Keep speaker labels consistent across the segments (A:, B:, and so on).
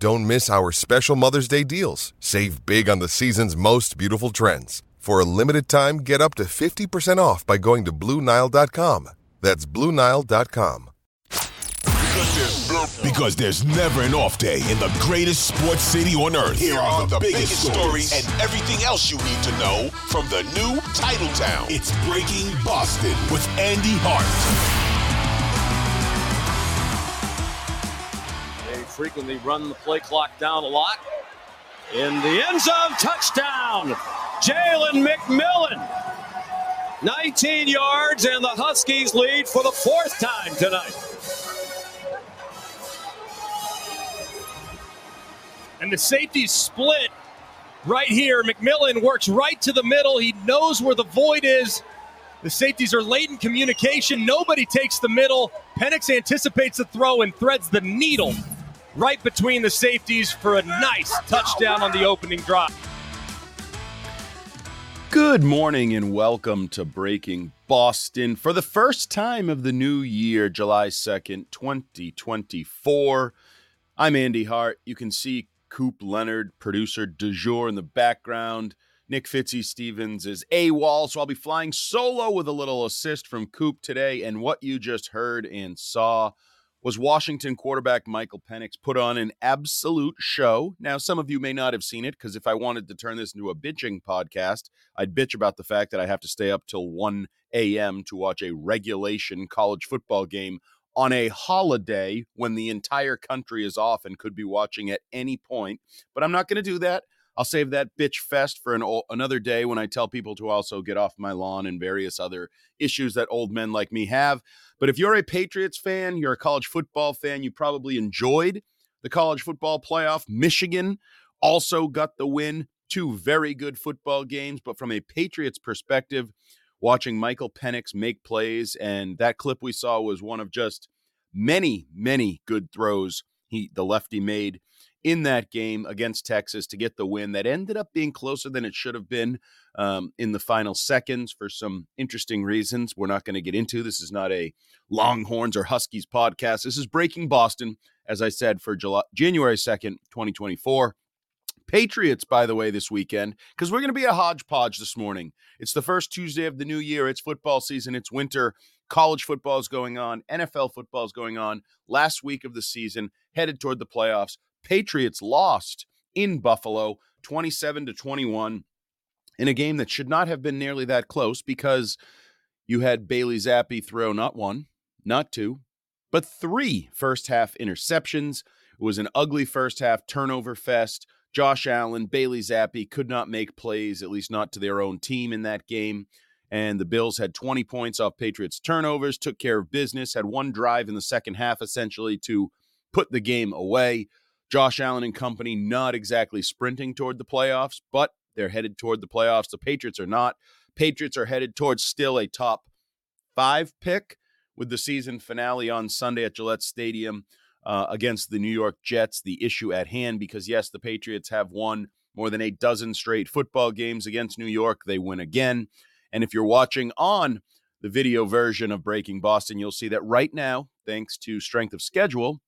A: Don't miss our special Mother's Day deals. Save big on the season's most beautiful trends. For a limited time, get up to 50% off by going to Bluenile.com. That's Bluenile.com.
B: Because there's never an off day in the greatest sports city on earth.
C: Here are the, biggest, stories and everything else you need to know from the new title town.
B: It's Breaking Boston with Andy Hart.
D: Frequently run the play clock down a lot. In the end zone, touchdown, Jalen McMillan. 19 yards, and the Huskies lead for the fourth time tonight.
E: and the safeties split right here. McMillan works right to the middle. He knows where the void is. The safeties are late in communication. Nobody takes the middle. Penix anticipates the throw and threads the needle right between the safeties for a nice touchdown on the opening drive.
F: Good morning and welcome to Breaking Boston for the first time of the new year, July 2nd, 2024. I'm Andy Hart. You can see Coop Leonard, producer du jour in the background. Nick Fitzy Stevens is AWOL, so I'll be flying solo with a little assist from Coop today. And what you just heard and saw was Washington quarterback Michael Penix put on an absolute show. Now, some of you may not have seen it because if I wanted to turn this into a bitching podcast, I'd bitch about the fact that I have to stay up till 1 a.m. to watch a regulation college football game on a holiday when the entire country is off and could be watching at any point. But I'm not going to do that. I'll save that bitch fest for an another day when I tell people to also get off my lawn and various other issues that old men like me have. But if you're a Patriots fan, you're a college football fan, you probably enjoyed the college football playoff. Michigan also got the win. Two very good football games, but from a Patriots perspective, watching Michael Penix make plays. And that clip we saw was one of just many, many good throws he the lefty made in that game against Texas to get the win that ended up being closer than it should have been um, in the final seconds for some interesting reasons we're not going to get into. This is not a Longhorns or Huskies podcast. This is Breaking Boston, as I said, for July, January 2nd, 2024. Patriots, by the way, this weekend, because we're going to be a hodgepodge this morning. It's the first Tuesday of the new year. It's football season. It's winter. College football is going on. NFL football is going on. Last week of the season, headed toward the playoffs. Patriots lost in Buffalo 27 to 21 in a game that should not have been nearly that close because you had Bailey Zappe throw not one, not two, but three first half interceptions. It was an ugly first half turnover fest. Josh Allen, Bailey Zappe could not make plays, at least not to their own team in that game. And the Bills had 20 points off Patriots turnovers, took care of business, had one drive in the second half essentially to put the game away. Josh Allen and company not exactly sprinting toward the playoffs, but they're headed toward the playoffs. The Patriots are not. Patriots are headed towards still a top five pick with the season finale on Sunday at Gillette Stadium uh, against the New York Jets, the issue at hand, because yes, the Patriots have won more than a dozen straight football games against New York. They win again. And if you're watching on the video version of Breaking Boston, you'll see that right now, thanks to strength of schedule,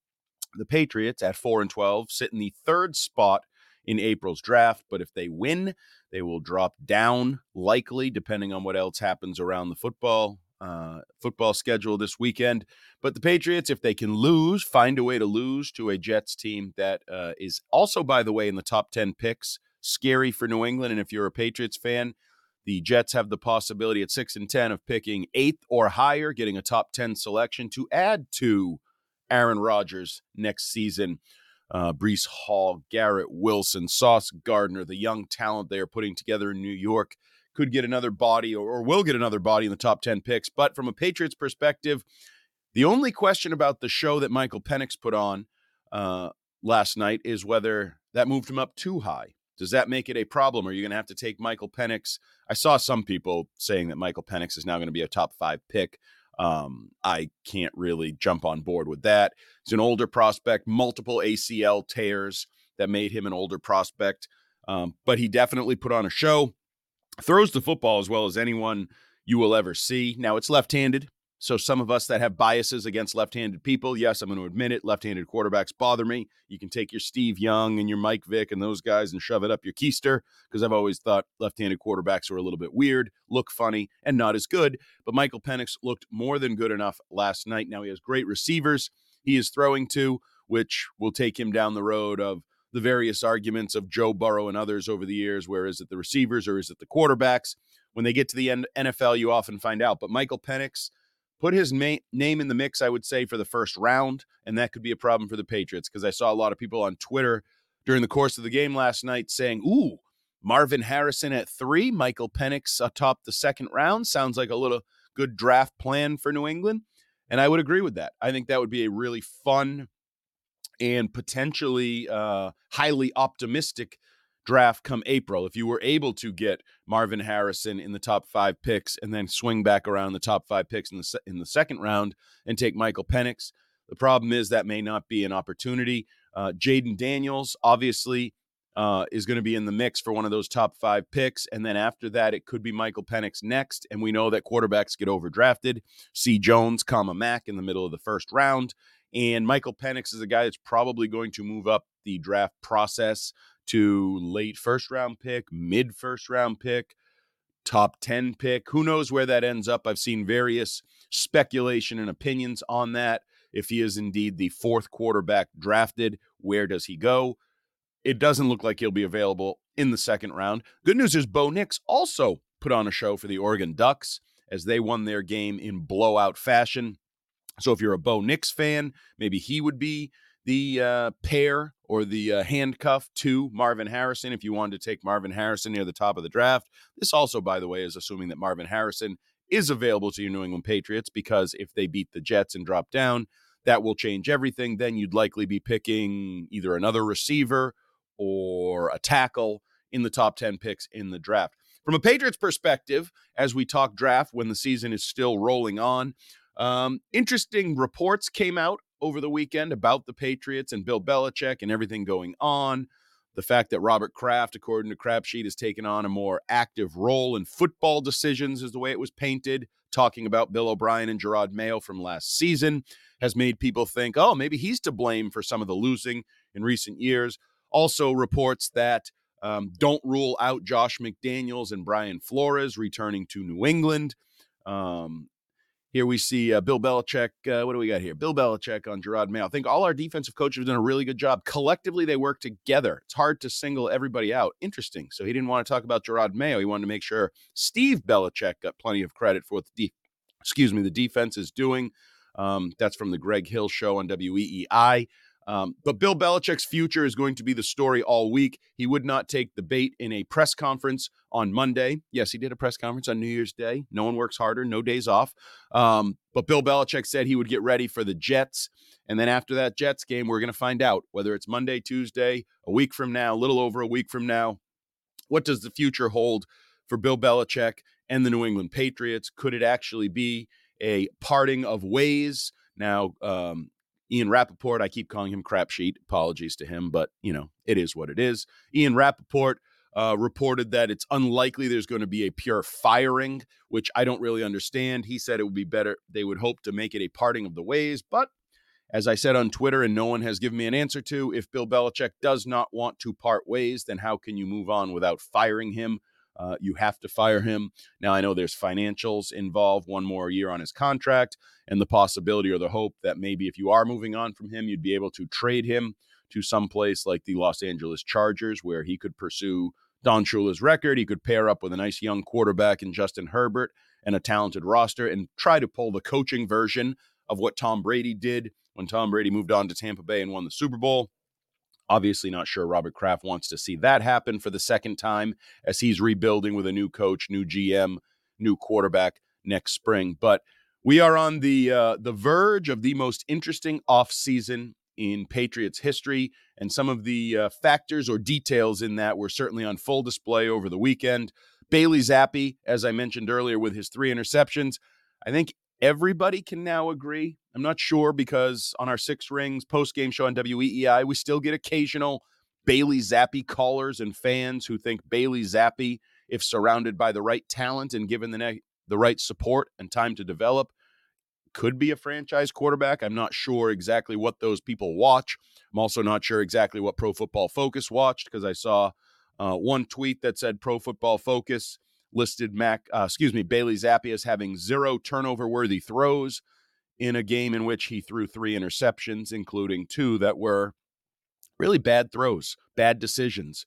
F: the Patriots at 4 and 12 sit in the third spot in April's draft. But if they win, they will drop down likely, depending on what else happens around the football uh, football schedule this weekend. But the Patriots, if they can lose, find a way to lose to a Jets team that uh, is also, by the way, in the top 10 picks, scary for New England. And if you're a Patriots fan, The Jets have the possibility at 6 and 10 of picking eighth or higher, getting a top 10 selection to add to Aaron Rodgers next season. Uh, Breece Hall, Garrett Wilson, Sauce Gardner, the young talent they are putting together in New York could get another body or, or will get another body in the top 10 picks. But from a Patriots perspective, the only question about the show that Michael Penix put on uh, last night is whether that moved him up too high. Does that make it a problem? Are you going to have to take Michael Penix? I saw some people saying that Michael Penix is now going to be a top five pick. Um, I can't really jump on board with that. He's an older prospect, multiple ACL tears that made him an older prospect, um, but he definitely put on a show throws the football as well as anyone you will ever see. Now, it's left handed. So, some of us that have biases against left handed people, yes, I'm going to admit it. Left handed quarterbacks bother me. You can take your Steve Young and your Mike Vick and those guys and shove it up your keister because I've always thought left handed quarterbacks are a little bit weird, look funny, and not as good. But Michael Penix looked more than good enough last night. Now, he has great receivers he is throwing to, which will take him down the road of the various arguments of Joe Burrow and others over the years, where is it the receivers or is it the quarterbacks? When they get to the NFL, you often find out. But Michael Penix put his ma- name in the mix, I would say, for the first round, and that could be a problem for the Patriots because I saw a lot of people on Twitter during the course of the game last night saying, "Ooh, Marvin Harrison at three, Michael Penix atop the second round sounds like a little good draft plan for New England." And I would agree with that. I think that would be a really fun and potentially uh, highly optimistic draft come April. If you were able to get Marvin Harrison in the top five picks and then swing back around the top five picks in the in the second round and take Michael Penix, the problem is that may not be an opportunity. Uh, Jayden Daniels obviously uh, is going to be in the mix for one of those top five picks, and then after that, it could be Michael Penix next. And we know that quarterbacks get overdrafted. C. Jones, comma Mac in the middle of the first round. And Michael Penix is a guy that's probably going to move up the draft process to late first round pick, mid first round pick, top 10 pick. Who knows where that ends up? I've seen various speculation and opinions on that. If he is indeed the fourth quarterback drafted, where does he go? It doesn't look like he'll be available in the second round. Good news is Bo Nix also put on a show for the Oregon Ducks as they won their game in blowout fashion. So if you're a Bo Nix fan, maybe he would be the uh, pair or the uh, handcuff to Marvin Harrison if you wanted to take Marvin Harrison near the top of the draft. This also, by the way, is assuming that Marvin Harrison is available to your New England Patriots because if they beat the Jets and drop down, that will change everything. Then you'd likely be picking either another receiver or a tackle in the top 10 picks in the draft. From a Patriots perspective, as we talk draft when the season is still rolling on, um, interesting reports came out over the weekend about the Patriots and Bill Belichick and everything going on. The fact that Robert Kraft, according to Crapsheet, has taken on a more active role in football decisions, is the way it was painted. Talking about Bill O'Brien and Jerod Mayo from last season has made people think, oh, maybe he's to blame for some of the losing in recent years. Also, reports that um, don't rule out Josh McDaniels and Brian Flores returning to New England. Um, here we see uh, Bill Belichick. Uh, what do we got here? Bill Belichick on Jerod Mayo. I think all our defensive coaches have done a really good job. Collectively, they work together. It's hard to single everybody out. Interesting. So he didn't want to talk about Jerod Mayo. He wanted to make sure Steve Belichick got plenty of credit for what the de- excuse me the defense is doing. Um, that's from the Greg Hill show on WEEI. Um, but Bill Belichick's future is going to be the story all week. He would not take the bait in a press conference on Monday. Yes, he did a press conference on New Year's Day. No one works harder, no days off. Um, but Bill Belichick said he would get ready for the Jets. And then after that Jets game, we're going to find out whether it's Monday, Tuesday, a week from now, a little over a week from now. What does the future hold for Bill Belichick and the New England Patriots? Could it actually be a parting of ways? Now, um, Ian Rapoport, I keep calling him crap sheet. Apologies to him, but you know, it is what it is. Ian Rapoport uh, reported that it's unlikely there's going to be a pure firing, which I don't really understand. He said it would be better, they would hope to make it a parting of the ways. But as I said on Twitter, and no one has given me an answer to, if Bill Belichick does not want to part ways, then how can you move on without firing him? Uh, you have to fire him. Now, I know there's financials involved, one more year on his contract, and the possibility or the hope that maybe if you are moving on from him, you'd be able to trade him to some place like the Los Angeles Chargers, where he could pursue Don Shula's record. He could pair up with a nice young quarterback in Justin Herbert and a talented roster and try to pull the coaching version of what Tom Brady did when Tom Brady moved on to Tampa Bay and won the Super Bowl. Obviously, not sure Robert Kraft wants to see that happen for the second time as he's rebuilding with a new coach, new GM, new quarterback next spring. But we are on the uh, the verge of the most interesting offseason in Patriots history, and some of the uh, factors or details in that were certainly on full display over the weekend. Bailey Zappe, as I mentioned earlier, with his three interceptions, I think everybody can now agree. I'm not sure because on our Six Rings post game show on WEEI, we still get occasional Bailey Zappe callers and fans who think Bailey Zappe, if surrounded by the right talent and given the ne- the right support and time to develop, could be a franchise quarterback. I'm not sure exactly what those people watch. I'm also not sure exactly what Pro Football Focus watched because I saw uh, one tweet that said Pro Football Focus listed Mac, uh, excuse me, Bailey Zappe as having zero turnover worthy throws in a game in which he threw three interceptions, including two that were really bad throws, bad decisions.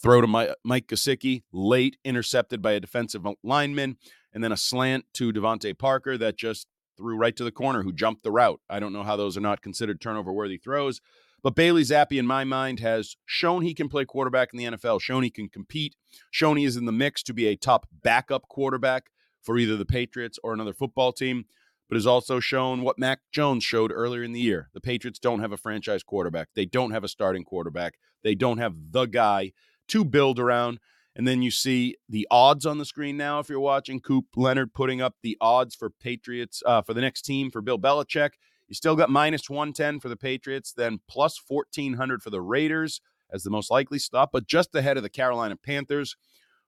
F: Throw to Mike, Mike Gesicki, late intercepted by a defensive lineman, and then a slant to DeVante Parker that just threw right to the corner who jumped the route. I don't know how those are not considered turnover worthy throws. But Bailey Zappe, in my mind, has shown he can play quarterback in the NFL, shown he can compete, shown he is in the mix to be a top backup quarterback for either the Patriots or another football team, but has also shown what Mac Jones showed earlier in the year. The Patriots don't have a franchise quarterback, they don't have a starting quarterback, they don't have the guy to build around. And then you see the odds on the screen now. If you're watching, Coop Leonard putting up the odds for Patriots uh, for the next team for Bill Belichick. You still got minus 110 for the Patriots, then plus 1400 for the Raiders as the most likely stop, but just ahead of the Carolina Panthers,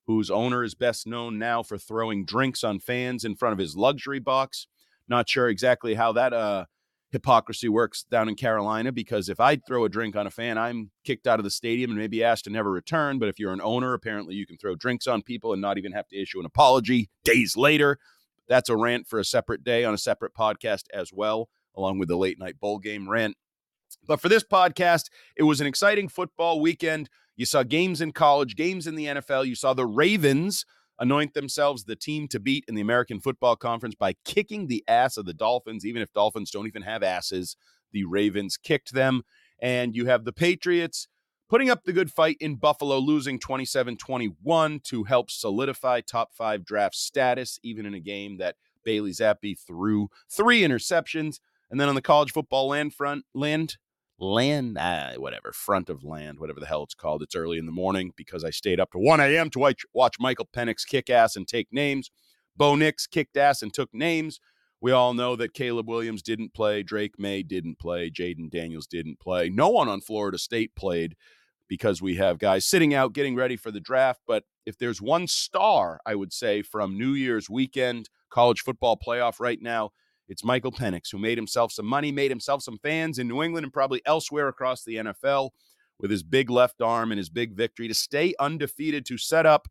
F: whose owner is best known now for throwing drinks on fans in front of his luxury box. Not sure exactly how that uh, hypocrisy works down in Carolina because if I throw a drink on a fan, I'm kicked out of the stadium and maybe asked to never return. But if you're an owner, apparently you can throw drinks on people and not even have to issue an apology days later. That's a rant for a separate day on a separate podcast as well along with the late night bowl game rant. But for this podcast, it was an exciting football weekend. You saw games in college, games in the NFL. You saw the Ravens anoint themselves the team to beat in the American Football Conference by kicking the ass of the Dolphins. Even if Dolphins don't even have asses, the Ravens kicked them. And you have the Patriots putting up the good fight in Buffalo, losing 27 21 to help solidify top five draft status, even in a game that Bailey Zappe threw three interceptions. And then on the college football land front, land, land, ah, whatever, front of land, whatever the hell it's called. It's early in the morning because I stayed up to 1 a.m. to watch, watch Michael Penix kick ass and take names. Bo Nix kicked ass and took names. We all know that Caleb Williams didn't play, Drake Maye didn't play, Jayden Daniels didn't play. No one on Florida State played because we have guys sitting out getting ready for the draft. But if there's one star, I would say, from New Year's weekend, college football playoff right now, it's Michael Penix, who made himself some money, made himself some fans in New England and probably elsewhere across the NFL with his big left arm and his big victory to stay undefeated to set up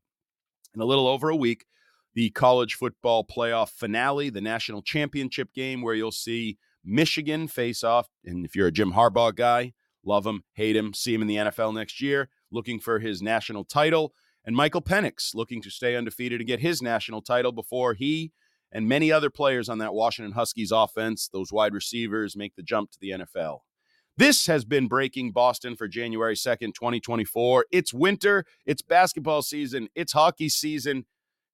F: in a little over a week the college football playoff finale, the national championship game, where you'll see Michigan face off. And if you're a Jim Harbaugh guy, love him, hate him, see him in the NFL next year, looking for his national title. And Michael Penix looking to stay undefeated and get his national title before he and many other players on that Washington Huskies offense, those wide receivers, make the jump to the NFL. This has been Breaking Boston for January 2nd, 2024. It's winter, it's basketball season, it's hockey season.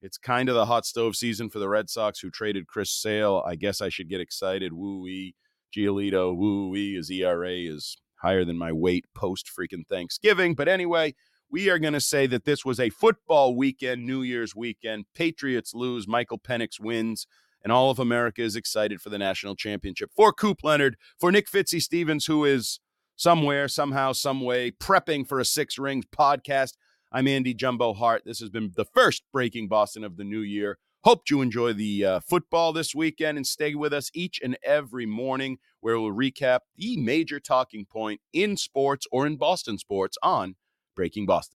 F: It's kind of the hot stove season for the Red Sox who traded Chris Sale. I guess I should get excited. Woo wee. Giolito, woo wee. His ERA is higher than my weight post freaking Thanksgiving. But anyway, we are going to say that this was a football weekend, New Year's weekend. Patriots lose, Michael Penix wins, and all of America is excited for the national championship. For Coop Leonard, for Nick Fitzy Stevens, who is somewhere, somehow, some way prepping for a Six Rings podcast. I'm Andy Jumbo Hart. This has been the first Breaking Boston of the new year. Hope you enjoy the uh, football this weekend and stay with us each and every morning where we'll recap the major talking point in sports or in Boston sports on Breaking Boston.